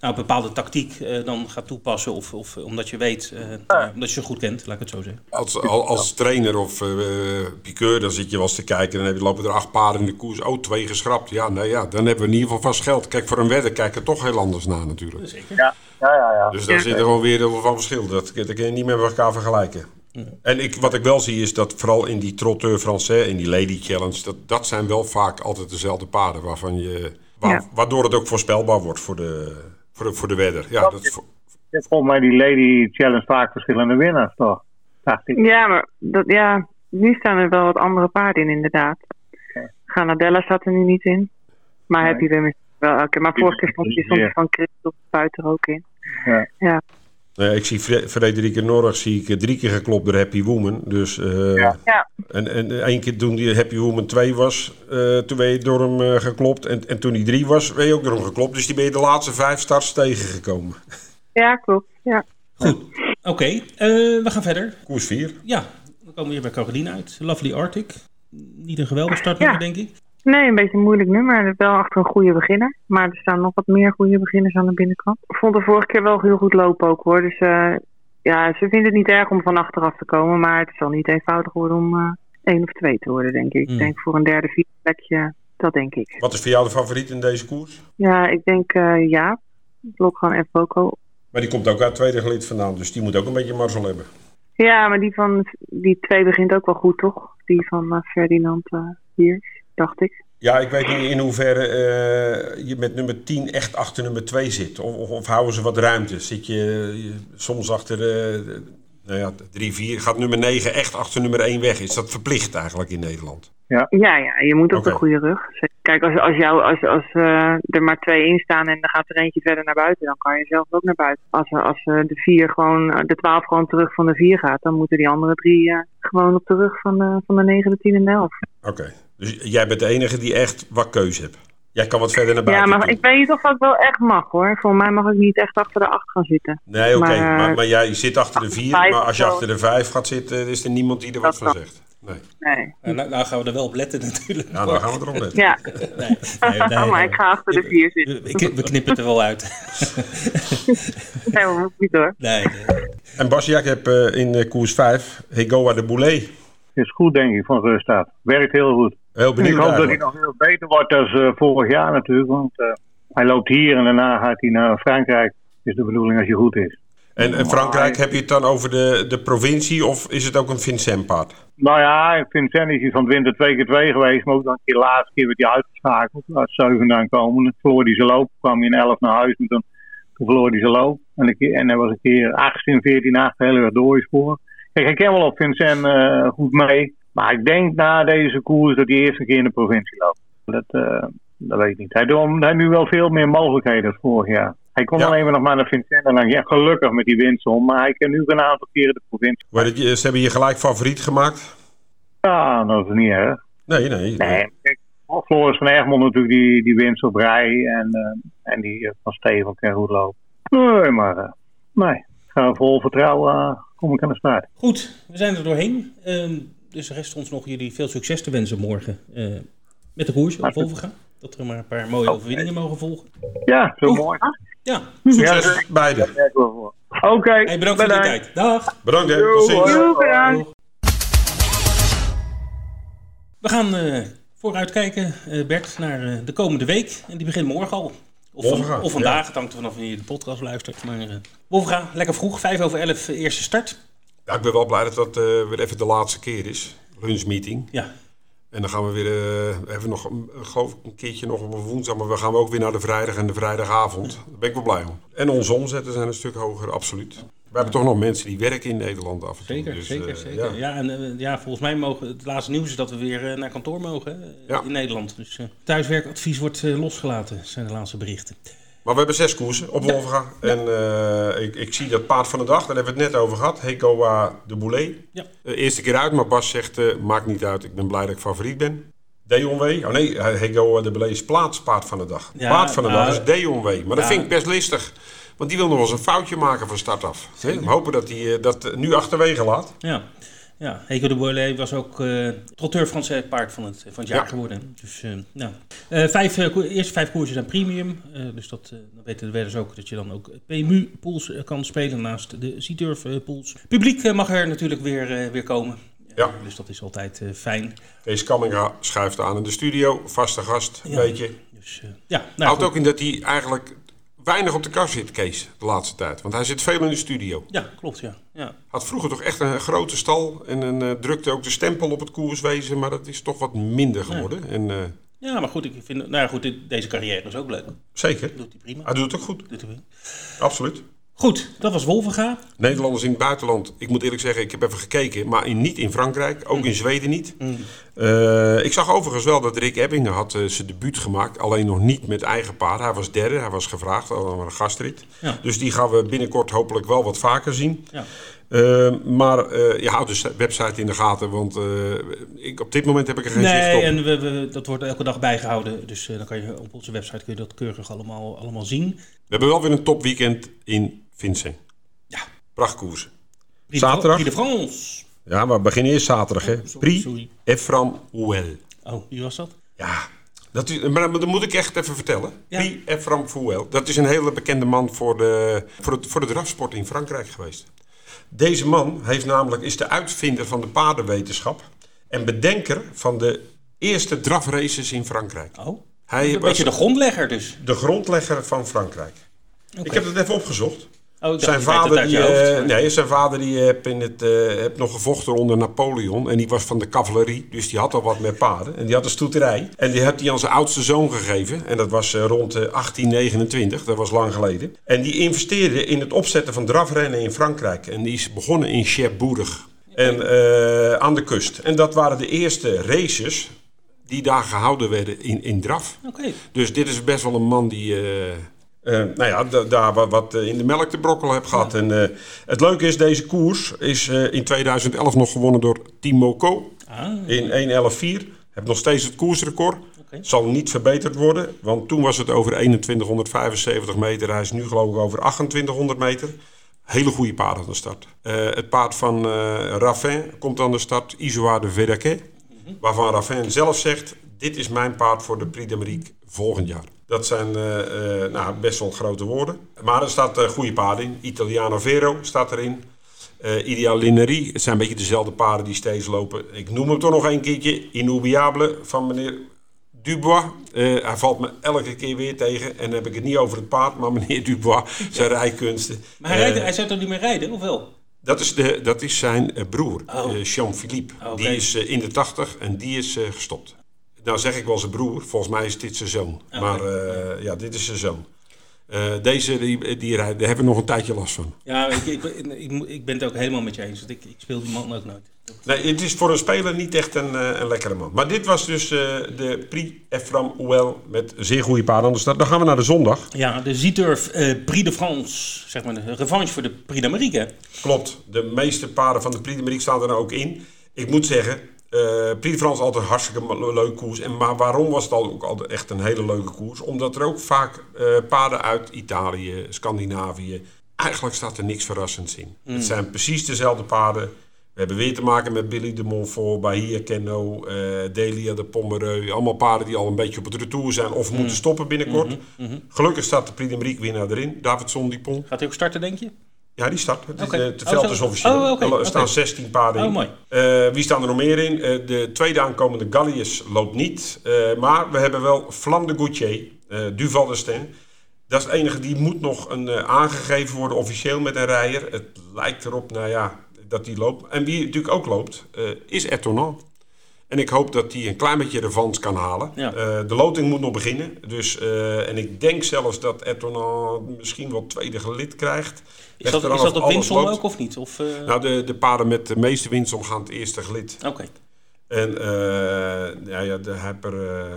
nou, een bepaalde tactiek uh, dan gaat toepassen, of, of omdat je weet, uh, ja. omdat je ze goed kent, laat ik het zo zeggen. Als, als trainer of uh, piqueur, dan zit je wel eens te kijken en dan lopen er acht paarden in de koers. Oh, twee geschrapt. Ja, nou ja, dan hebben we in ieder geval vast geld. Kijk, voor een wedder kijken toch heel anders naar natuurlijk. Zeker. Ja, ja, ja. ja. Dus daar zit er gewoon weer van verschil. Dat, dat kun je niet meer met elkaar vergelijken. En ik, wat ik wel zie is dat vooral in die trotteur français, in die Lady Challenge, dat, dat zijn wel vaak altijd dezelfde paarden waarvan je, waardoor het ook voorspelbaar wordt voor de, voor de, voor de wedder. Ja, dat. Volgens mij die Lady Challenge vaak verschillende winnaars, toch? Ja, maar dat, ja, nu staan er wel wat andere paarden in, inderdaad. Ganadella staat er nu niet in. Maar nee. heb je weer wel elke Maar vorige keer stond je soms van Christophe buiten ook in. Ja. ja. Nou ja, ik zie Frederike Norg zie ik drie keer geklopt door Happy Woman. Dus, uh, ja. En, en één keer toen die Happy Woman 2 was, uh, toen ben je door hem uh, geklopt. En, en toen die 3 was, ben je ook door hem geklopt. Dus die ben je de laatste vijf starts tegengekomen. Ja, klopt. Ja. Goed. Oké, okay. we gaan verder. Koers 4. Ja, dan komen we hier bij Caroline uit. Lovely Arctic. Niet een geweldig startnummer, ja. denk ik. Nee, een beetje een moeilijk nummer. Wel achter een goede beginner. Maar er staan nog wat meer goede beginners aan de binnenkant. Ik vond de vorige keer wel heel goed lopen ook hoor. Dus uh, ja, ze vinden het niet erg om van achteraf te komen. Maar het zal niet eenvoudig worden om uh, één of twee te worden, denk ik. Mm. Ik denk voor een derde, vierde plekje, dat denk ik. Wat is voor jou de favoriet in deze koers? Ja, ik denk uh, Jaap. Lokgaan F. Boko. Maar die komt ook uit tweede gelid vandaan. Dus die moet ook een beetje marzel hebben. Ja, maar die van die twee begint ook wel goed, toch? Die van Ferdinand hier dacht ik. Ja, ik weet niet in hoeverre uh, je met nummer 10 echt achter nummer 2 zit. Of, of, houden ze wat ruimte? Zit je, je soms achter uh, nou ja, 3, 4, gaat nummer 9 echt achter nummer 1 weg? Is dat verplicht eigenlijk in Nederland? Ja. Ja, ja, je moet op de goede rug. Kijk, als, als, jou, als, als eh, er maar twee in staan en er gaat er eentje verder naar buiten, dan kan je zelf ook naar buiten. Als, als eh, de, vier gewoon, eh, de twaalf gewoon terug van de vier gaat, dan moeten die andere drie gewoon op de rug van de, van de negen, de tien en de elf. Oké. Dus jij bent de enige die echt wat keuze hebt. Jij kan wat verder naar Ja, buiten. maar toe. ik weet niet of dat wel echt mag hoor. Voor mij mag ik niet echt achter de acht gaan zitten. Nee, oké. Maar, Maar, maar, jij zit achter de vier. Maar als je achter de vijf gaat zitten, is er niemand die er wat van zegt. Nee. Nee. Nou, nou, nou gaan we er wel op letten natuurlijk. Ja, dan gaan we erop letten. Ja, Nee, nee, nee, maar ik ga achter de vier zitten. We, knippen het er wel uit. Nee, hoeft niet hoor. Nee, nee. En Bas, jij hebt eh, in eh, koers 5 Hegoa de Boulet. Is goed, denk ik, van Rustad. Werkt heel goed. Heel Ik benieuwd hoop dat hij nog veel beter wordt dan eh, vorig jaar natuurlijk. Want eh, hij loopt hier en daarna gaat hij naar Frankrijk. Is de bedoeling als hij goed is. En, en Frankrijk, heb je het dan over de, de provincie of is het ook een Vincent-paard? Nou ja, Vincent is van het winter twee keer twee geweest. Maar ook dan een keer de laatste keer werd hij uitgeschakeld. Uit zeven dan komen. Verloor hij zijn loop. kwam hij in elf naar huis. En toen, toen verloor hij zijn loop. En, een keer, en hij was een keer 18, 14, 18 heel erg doorgespoord. Kijk, ik ken wel op Vincent eh, goed mee. Maar ik denk na deze koers dat hij eerst een keer in de provincie loopt. Dat, eh, dat weet ik niet. Hij, heeft nu wel veel meer mogelijkheden dan vorig jaar. Hij kon Ja. alleen maar nog maar naar Vincent. En dan ja, gelukkig met die winst Maar hij kan nu een aantal keren de provincie. Je- ze hebben je gelijk favoriet gemaakt? Ja, dat is niet erg. Nee, nee. Nee, kijk, Floris van Egmond natuurlijk die, die winst op rij en, eh, en die eh, van Steven kan goed lopen. Nee, maar eh, nee, gaan we vol vertrouwen kom ik aan de start. Goed, we zijn er doorheen. Ehm, dus rest ons nog jullie veel succes te wensen morgen eh, met de koers op Volga. Dat er maar een paar mooie overwinningen mogen volgen. Ja, zo mooi. Ja, Succes Ja, beide. Oké, hey, bedankt voor de tijd. Dag. Bedankt hè. Tot ziens. bedankt. We gaan eh, vooruitkijken, eh, Bert, naar eh, de komende week. En die begint morgen al. Of, Wolfga, of vandaag, het hangt er vanaf wanneer je de podcast luistert. Maar eh Wolfga, lekker vroeg, 5 over 11 eh, eerste start. Ja, ik ben wel blij dat dat eh, weer even de laatste keer is. Lunchmeeting. Ja, En dan gaan we weer eh, even nog, geloof ik, een keertje nog op een woensdag. Maar we gaan ook weer naar de vrijdag en de vrijdagavond. Daar ben ik wel blij om. En onze omzetten zijn een stuk hoger, absoluut. We hebben toch nog mensen die werken in Nederland af en toe. zeker, Dus, zeker, eh, zeker. ja. Ja. en eh, ja, volgens mij mogen het laatste nieuws is dat we weer eh, naar kantoor mogen eh, Ja. in Nederland. Dus eh, thuiswerkadvies wordt eh, losgelaten, zijn de laatste berichten. Maar we hebben zes koersen op Wolfga. En eh, ik, ik zie dat paard van de dag, daar hebben we het net over gehad. Hekoa de Boulet. Ja. Eh, eerste keer uit, maar Bas zegt, eh, maakt niet uit. Ik ben blij dat ik favoriet ben. Deon W. Oh nee, Hekoa de Boulet is plaatspaard van de dag. Ja, paard van de nou, dag is Deon W. Maar dat vind ik best listig. Want die wil nog wel eens een foutje maken van start af. We hopen dat hij dat nu achterwege laat. Ja, ja. Heco de Boilet was ook eh trotteur Franse paard van het, van het jaar Ja. geworden. Dus, eh, nou. Eh, vijf, eerste vijf koersen zijn premium. Dus dat, dan weten de wedders ook dat je dan ook PMU-pools kan spelen naast de C-Turf-pools. Publiek mag er natuurlijk weer, weer komen. Ja. Dus dat is altijd fijn. Kees Kamminga schuift aan in de studio. Vaste gast, een Ja. beetje. Dus, ja, nou, Houdt ook in dat hij eigenlijk weinig op de kast zit, Kees, de laatste tijd. Want hij zit veel in de studio. ja, klopt, ja. ja. Had vroeger toch echt een grote stal en een, eh, drukte ook de stempel op het koerswezen, maar dat is toch wat minder geworden. En, eh, Ja, maar goed, ik vind, nou ja, goed, dit- deze carrière is ook leuk. zeker, Doet hij prima. hij doet het ook goed, Doet hij prima. absoluut. Goed, dat was Wolvenga. Nederlanders in het buitenland, ik moet eerlijk zeggen, ik heb even gekeken, maar in, niet in Frankrijk, ook in Zweden niet. Eh, ik zag overigens wel dat Rick Ebbingen had eh, zijn debuut gemaakt, alleen nog niet met eigen paard. Hij was derde, hij was gevraagd, al maar een gastrit. Ja. Dus die gaan we binnenkort hopelijk wel wat vaker zien. Ja. Eh, maar eh, je houdt de website in de gaten, want ik, op dit moment heb ik er geen zicht Nee, op. en we, we, dat wordt elke dag bijgehouden. Dus dan kan je op onze website kun je dat keurig allemaal, allemaal zien. We hebben wel weer een topweekend in Vincent. Ja. Prachtkoers. Prix de Fran- Zaterdag? Prix de France. Ja, maar we beginnen eerst zaterdag, hè. sorry, Prix. Efram Ouel. Oh, wie was dat? Ja, dat is, maar dat moet ik echt even vertellen. Ja. Prix Efram Fouel. Dat is een hele bekende man voor de, voor, het, voor de drafsport in Frankrijk geweest. Deze man heeft namelijk, is de uitvinder van de paardenwetenschap en bedenker van de eerste drafraces in Frankrijk. Oh, Hij een beetje de grondlegger dus. de grondlegger van Frankrijk. Ik heb het even opgezocht. Oh, Zijn vader, die, hoofd. eh, nee, zijn vader die heb, in het, eh, heb nog gevochten onder Napoleon. En die was van de cavalerie. Dus die had al wat met paarden. En die had een stoeterij. En die heeft hij aan zijn oudste zoon gegeven. En dat was eh, rond eh, 1829. Dat was lang geleden. En die investeerde in het opzetten van drafrennen in Frankrijk. En die is begonnen in Cherbourg. En, eh, aan de kust. En dat waren de eerste races die daar gehouden werden in, in draf. Dus dit is best wel een man die eh, eh, nou ja, da- daar wat, wat eh, in de melk te brokkelen heeft gehad. En eh, het leuke is, deze koers is eh, in 2011 nog gewonnen door Timo Ko Ah, in 1.11.4. Heb nog steeds het koersrecord. Zal niet verbeterd worden, want toen was het over 2175 meter. Hij is nu geloof ik over 2800 meter. Hele goede paard aan de start. Eh, het paard van eh Raffin komt aan de start, Isoa de Verdaquet. Waarvan Raffin zelf zegt, dit is mijn paard voor de Prix d'Amérique volgend jaar. Dat zijn eh, eh, nou, best wel grote woorden. Maar er staat een goede paard in. Italiano Vero staat erin. Eh Ideal Linerie. Het zijn een beetje dezelfde paarden die steeds lopen. Ik noem hem toch nog een keertje. Inoubliable van meneer Dubois. Eh, hij valt me elke keer weer tegen. En dan heb ik het niet over het paard, maar meneer Dubois. Zijn rijkunsten. maar hij, rijdt, Eh, hij zou toch niet meer rijden, of wel? dat is, de, dat is zijn eh, broer, Oh. eh, Jean-Philippe. Oké. Die is eh, in de tachtig en die is eh, gestopt. Nou zeg ik wel zijn broer, volgens mij is dit zijn zoon. Maar eh, ja, dit is zijn zoon. Eh, deze, die, die daar hebben we nog een tijdje last van. Ja, ik, ik, ik, ben het ook helemaal met je eens. Want ik, ik speel die man ook nooit. Nee, het is voor een speler niet echt een, eh, een lekkere man. Maar dit was dus de Prix Ephraim Ouel met zeer goede paarden. Dan gaan we naar de zondag. Ja, de Zieturf eh, Prix de France. Zeg maar de revanche voor de Prix d'Amérique. Klopt, de meeste paarden van de Prix d'Amérique staan er nou ook in. Ik moet zeggen, eh Prix de France altijd een hartstikke leuk koers. En, maar waarom was het al ook altijd echt een hele leuke koers? Omdat er ook vaak eh, paarden uit Italië, Scandinavië... Eigenlijk staat er niks verrassends in. Het zijn precies dezelfde paarden. We hebben weer te maken met Billy de Montfort, Bahia Kenno, eh Delia de Pomereux. Allemaal paarden die al een beetje op het retour zijn of moeten stoppen binnenkort. Gelukkig staat de Prix d'Amérique winnaar erin, Davidson Dupont. Gaat hij ook starten, denk je? Ja, die start. Het, is, Oké. eh, het Oh, veld is officieel. Oh, Er staan oké. 16 paarden in. Oh, mooi. Eh, wie staan er nog meer in? Eh, de tweede aankomende Gallius loopt niet. Maar we hebben wel Flam de Gautier, eh Duval de Sten. Dat is het enige die moet nog een, aangegeven worden officieel met een rijder. Het lijkt erop, nou ja, dat die loopt. En wie natuurlijk ook loopt, is Etonan. En ik hoop dat hij een klein beetje revanche kan halen. Ja. Eh, de loting moet nog beginnen. Dus, eh, en ik denk zelfs dat Etonan misschien wel tweede gelid krijgt. Is dat, is dat op ook of niet? Of, eh, Nou, de, de paarden met de meeste winst gaan het eerste gelid. Oké. En ja, ja, de, hij heeft er,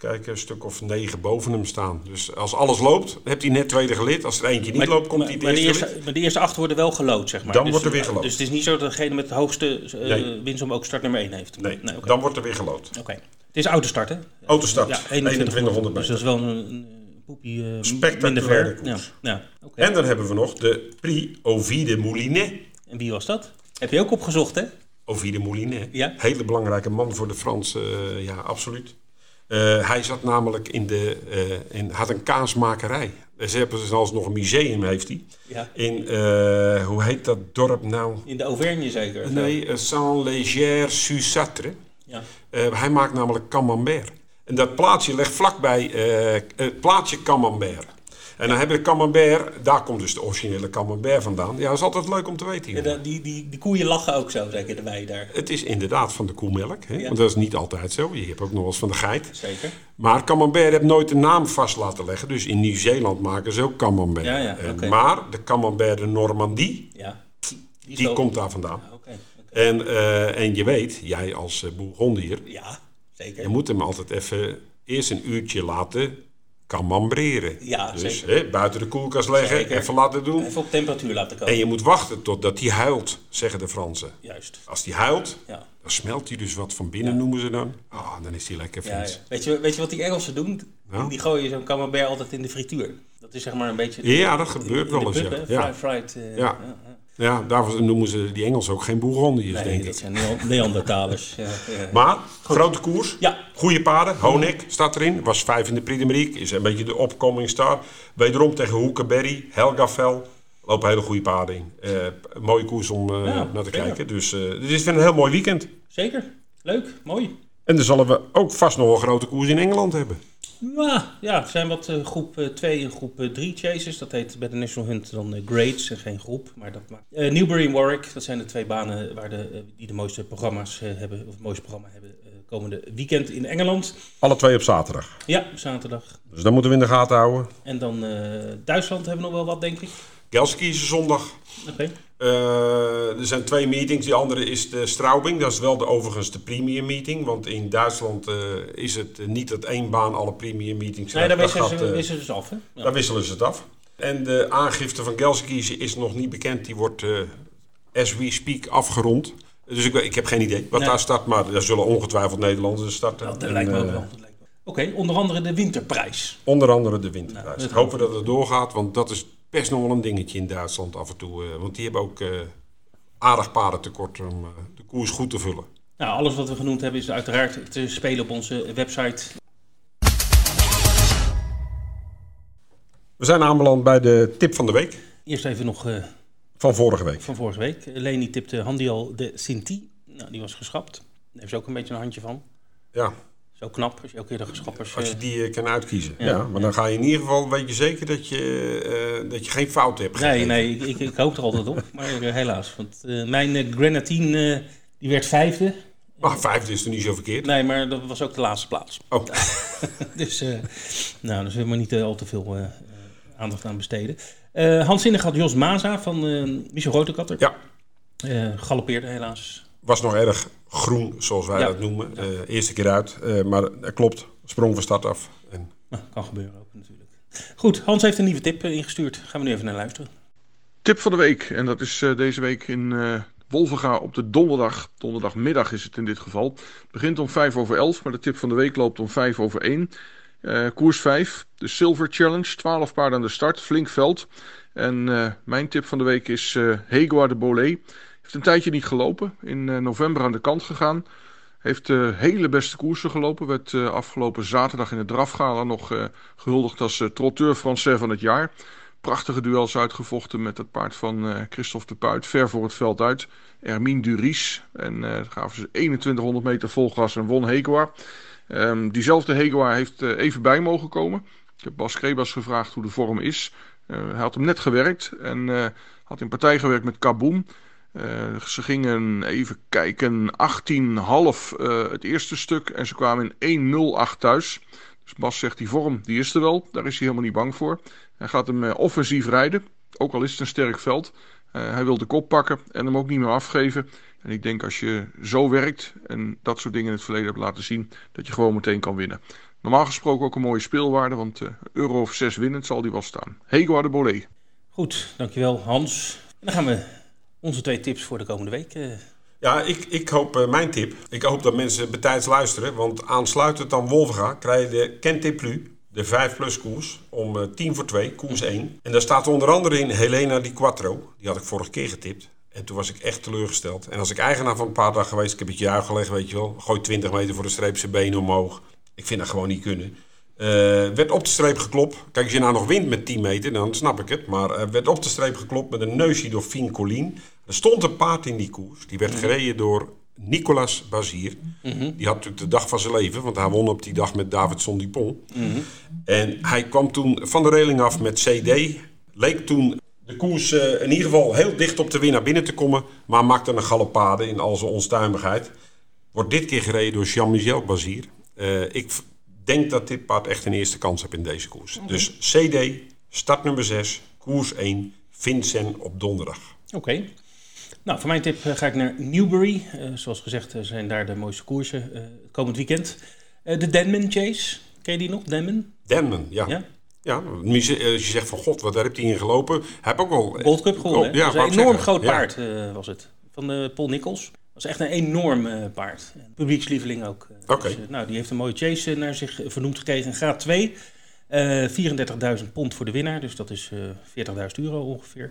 kijken, een stuk of negen boven hem staan. Dus als alles loopt, hebt hij net tweede gelid. Als er eentje niet loopt, komt hij het maar de eerste eerste, gelid. maar de eerste acht worden wel gelood, zeg maar. Dan Dus- wordt er weer gelood. Dus het is niet zo dat degene met de hoogste eh Nee. winsom ook startnummer 1 heeft. Nee, oké. dan wordt er weer geloot. Oké. Het is autostart, hè? Autostart, Ja, 2100 Dus meter. dat is wel een, poepie eh, Spectaculaire minder ver. Ja, ja. En dan hebben we nog de Prix Ovide Moulinet. En wie was dat? Heb je ook opgezocht, hè? Ovide Moulinet. Ja. Hele belangrijke man voor de Fransen, eh, ja, absoluut. Eh, hij zat namelijk in de, in, had een kaasmakerij. Ze hebben zelfs nog een museum, heeft hij. Ja. In, eh, hoe heet dat dorp nou? In de Auvergne zeker? Nee, Saint-Léger-sur-Satre. Ja. Hij maakt namelijk camembert. En dat plaatsje ligt vlakbij het plaatsje camembert. En dan hebben we camembert, daar komt dus de originele camembert vandaan. Ja, dat is altijd leuk om te weten. Ja, die, die, die koeien lachen ook zo, zeker de wei daar. Het is inderdaad van de koemelk, hè? Ja. want dat is niet altijd zo. Je hebt ook nog wel eens van de geit. Zeker. Maar camembert heeft nooit de naam vast laten leggen. Dus in Nieuw-Zeeland maken ze ook camembert. Ja, ja, Eh, oké. Maar de camembert de Normandie, Ja. Die, komt daar vandaan. Ah, Oké. oké. En, eh, en je weet, jij als uh, Bourgondier, Ja, zeker. je moet hem altijd even eerst een uurtje laten camembreren. Ja, dus hè, buiten de koelkast leggen, Zeker. even laten doen. Even op temperatuur laten komen. En je moet wachten totdat hij huilt, zeggen de Fransen. Juist. Als hij huilt, Ja. dan smelt hij dus wat van binnen, noemen ze dan. Ah, dan is hij lekker Frans. Weet, je, weet je wat die Engelsen doen? Die gooien zo'n camembert altijd in de frituur. Dat is zeg maar een beetje... Ja, dat gebeurt in wel eens, pub, ja. hè? Ja. Fri- Fried, eh, Ja. Ja, daarvoor noemen ze die Engelsen ook geen Bourgondiërs, Nee, denk dat ik. zijn Neandertalers. ja, ja. Maar, grote koers. Ja. Goede paarden. Honek staat erin. Was vijf in de Prix. Is een beetje de opkoming star. Wederom tegen Hoekenberry. Helgavel. Lopen hele goede paarden in. Eh, mooie koers om eh, Ja, naar te zeker. kijken. Dus eh dit is weer een heel mooi weekend. Zeker. Leuk. Mooi. En dan zullen we ook vast nog een grote koers in Engeland hebben. Nou, ja, er zijn wat eh, groep 2 en groep 3 chases. Dat heet bij de National Hunt dan eh, grades en geen groep. Maar dat maakt. Eh, Newbury en Warwick, dat zijn de twee banen waar de, eh, die de mooiste programma's eh, hebben. Of het mooiste programma hebben eh, komende weekend in Engeland. Alle twee op zaterdag. Ja, zaterdag. Dus dat moeten we in de gaten houden. En dan eh, Duitsland hebben we nog wel wat, denk ik. Gelski is zondag. Oké. Eh, er zijn twee meetings. Die andere is de Straubing. Dat is wel de, overigens de premium meeting. Want in Duitsland eh, is het eh, niet dat één baan alle premium meetings Nee, daar krijgt. wisselen Dat ze, eh, wisselen ze af, hè? Ja. Daar wisselen ze het af. En de aangifte van Gelsenkirchen is nog niet bekend. Die wordt eh, as we speak afgerond. Dus ik, ik heb geen idee wat Nee. daar staat. Maar er zullen ongetwijfeld Nederlanders starten. Dat En, lijkt me ook eh, wel. dat. Oké, onder andere de winterprijs. Onder andere de winterprijs. Nou, dat Hopen dat het doorgaat, want dat is best nog wel een dingetje in Duitsland af en toe. eh, want die hebben ook eh, aardig paardentekort om eh, de koers goed te vullen. Nou, alles wat we genoemd hebben is uiteraard te spelen op onze website. We zijn aanbeland bij de tip van de week. Eerst even nog Van vorige week. van vorige week. Leni tipte Handial de Sinti. Nou, die was geschrapt. Daar heeft ze ook een beetje een handje van. Ja, Zo knap, als je elke keer de als je eh, die eh, kan uitkiezen. Ja. Ja. maar dan ga je in ieder geval, weet je zeker dat je, eh, dat je geen fout hebt Nee, gegeven. nee, ik, ik, ik hoop er altijd op. Maar eh, helaas. Want eh, mijn eh, Grenadine, eh, die werd vijfde. Maar vijfde is er niet zo verkeerd. Nee, maar dat was ook de laatste plaats. Oh, Dus, eh nou, zullen we niet eh, al te veel eh, eh, aandacht aan besteden. Eh Handzinnig had Jos Maza van eh Michel Rotekatter. ja. Eh galoppeerde helaas. Was nog erg groen, zoals wij Ja. dat noemen. Eh, eerste keer uit. Eh, maar dat klopt. Sprong van start af. En Nou, kan gebeuren ook natuurlijk. Goed, Hans heeft een nieuwe tip eh, ingestuurd. Gaan we nu even naar luisteren. Tip van de week. En dat is eh, deze week in eh Wolvenga op de donderdag. Donderdagmiddag is het in dit geval. Het begint om 5 over 11, maar de tip van de week loopt om 5 over 1. Eh, koers 5, de Silver Challenge. 12 paarden aan de start, flink veld. En eh, mijn tip van de week is eh Hegua de Bolé. Heeft een tijdje niet gelopen. In eh, november aan de kant gegaan. Heeft de hele beste koersen gelopen. Werd eh, afgelopen zaterdag in het drafgala nog eh, gehuldigd als eh, trotteur Français van het jaar. Prachtige duels uitgevochten met het paard van eh, Christophe de Puit. Ver voor het veld uit. Hermine Duris. En eh gaven ze 2100 meter vol gas en won Hegua. Ehm, diezelfde Hegua heeft eh, even bij mogen komen. Ik heb Bas Krebas gevraagd hoe de vorm is. Eh, hij had hem net gewerkt en eh, had in partij gewerkt met Kaboom. Eh, ze gingen even kijken, 18,5 eh het eerste stuk en ze kwamen in 1,08 thuis. Dus Bas zegt die vorm, die is er wel, daar is hij helemaal niet bang voor. Hij gaat hem eh, offensief rijden, ook al is het een sterk veld. Hij wil de kop pakken en hem ook niet meer afgeven. En ik denk als je zo werkt en dat soort dingen in het verleden hebt laten zien, dat je gewoon meteen kan winnen. Normaal gesproken ook een mooie speelwaarde, want euro of 6 winnend zal die wel staan. Hego de Bolé. Goed, dankjewel Hans. Dan gaan we onze twee tips voor de komende week. eh, Ja, ik, ik hoop, eh, mijn tip, ik hoop dat mensen betijds luisteren. Want aansluitend aan Wolvenga krijg je de Kente Plus, de 5 plus koers, om eh, 10 voor 2, koers 1. En daar staat onder andere in Helena Di Quattro. Die had ik vorige keer getipt. En toen was ik echt teleurgesteld. En als ik eigenaar van een paar dagen geweest, ik heb het juich gelegd, weet je wel. Gooi 20 meter voor de streep zijn benen omhoog. Ik vind dat gewoon niet kunnen. Eh, werd op de streep geklopt. Kijk, als je nou nog wint met 10 meter, dan snap ik het. Maar eh, werd op de streep geklopt met een neusje door Fien Collin. Er stond een paard in die koers. Die werd gereden door Nicolas Bazier. Die had natuurlijk de dag van zijn leven, want hij won op die dag met Davidson Dupont. En hij kwam toen van de reling af met CD. Leek toen de koers eh, in ieder geval heel dicht op de winnaar binnen te komen. Maar maakte een galopade in al zijn onstuimigheid. Wordt dit keer gereden door Jean-Michel Bazier. Ik denk dat dit paard echt een eerste kans heeft in deze koers. Dus CD, start nummer 6, koers 1, Vincent op donderdag. Oké. Nou, voor mijn tip eh, ga ik naar Newbury. Eh, zoals gezegd eh, zijn daar de mooiste koersen eh, komend weekend. De Denman Chase. Ken je die nog, Denman? Denman, ja. Ja? ja. als je zegt van god, wat daar heeft hij in gelopen. Hij heeft ook wel... Gold Cup gewonnen. Oh, ja, ik een enorm zeggen. groot paard was het. Van Paul Nichols. Dat was echt een enorm eh, paard. Publiekslieveling ook. Eh, dus, eh, nou, die heeft een mooie chase naar zich vernoemd gekregen. Graad 2. Eh 34.000 pond voor de winnaar. Dus dat is eh 40.000 euro ongeveer.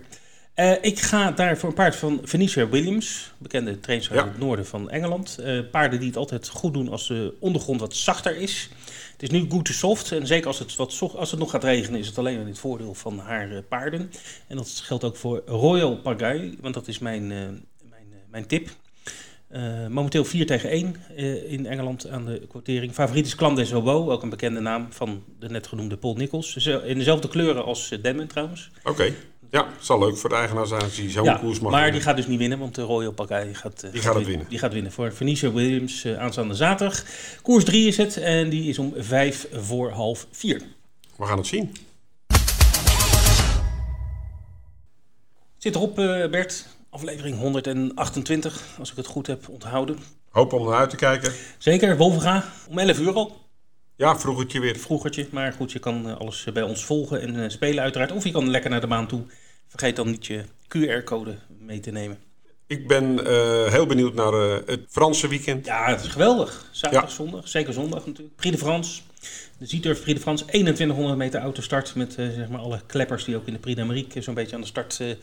Ik ga daar voor een paard van Venetia Williams. Bekende trainer Ja. uit het noorden van Engeland. Paarden die het altijd goed doen als de ondergrond wat zachter is. Het is nu good to soft. En zeker als het, wat, als het nog gaat regenen, is het alleen in het voordeel van haar paarden. En dat geldt ook voor Royal Pagay, want dat is mijn, mijn, mijn tip. Eh, momenteel 4 tegen 1 eh, in Engeland aan de quotering. Favoriet is Clan des ook een bekende naam van de net genoemde Paul Nichols. Eh, in dezelfde kleuren als uh, Demon trouwens. Oké. Ja, zal leuk voor de eigenaar zijn als hij zo'n Ja, koers mag maar winnen. die gaat dus niet winnen, want de Royal Pagay gaat, eh, Die gaat het winnen. Die gaat winnen voor Venetia Williams eh, aanstaande zaterdag. Koers 3 is het en die is om 5 voor half 4. We gaan het zien. Zit erop, eh, Bert. Aflevering 128, als ik het goed heb onthouden. Hoop om naar uit te kijken. Zeker, Wolvenga, om 11 uur al. Ja, vroegertje weer. Vroegertje, maar goed, je kan eh, alles bij ons volgen en eh, spelen uiteraard. Of je kan lekker naar de baan toe. Vergeet dan niet je QR-code mee te nemen. Ik ben eh, heel benieuwd naar eh, het Franse weekend. Ja, het is geweldig. Zaterdag, Ja. zondag. Zeker zondag natuurlijk. Prix de France. De Zieturf Prix de France. 2100 meter autostart. Met eh, zeg maar alle kleppers die ook in de Prix d'Amérique zo'n beetje aan de start eh, eh,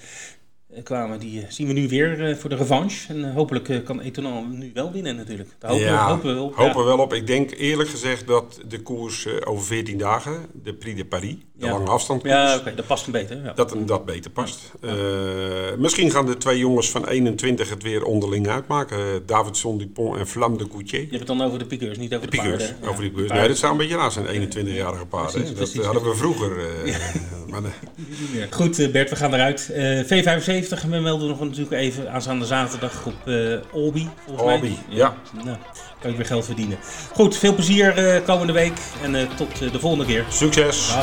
eh, kwamen, die eh, zien we nu weer eh, voor de revanche. En hopelijk kan Etonal nu wel winnen natuurlijk. Daar hopen, ja, we, hopen we op. Hopen ja. wel op. Ik denk eerlijk gezegd dat de koers over 14 dagen, de Prix de Paris, de lange afstand Ja, oké, dat past hem beter. Dat een dat beter past. Misschien gaan de twee jongens van 21 het weer onderling uitmaken. Davidson Dupont en Flam de Coutier. Je hebt het dan over de piqueurs, niet over de, de piqueurs. Paarden, over die piqueurs. Nee, dat zou een beetje raar zijn, 21-jarige paarden. Precies, dat hadden we vroeger. Uh, maar, uh. Goed Bert, we gaan eruit. V75 70 en melden nog natuurlijk even aanstaande zaterdag op eh, uh, Olby, volgens Olby, mij. ja. ja. Nou, kan ik weer geld verdienen. Goed, veel plezier eh, komende week en eh, tot de volgende keer. Succes!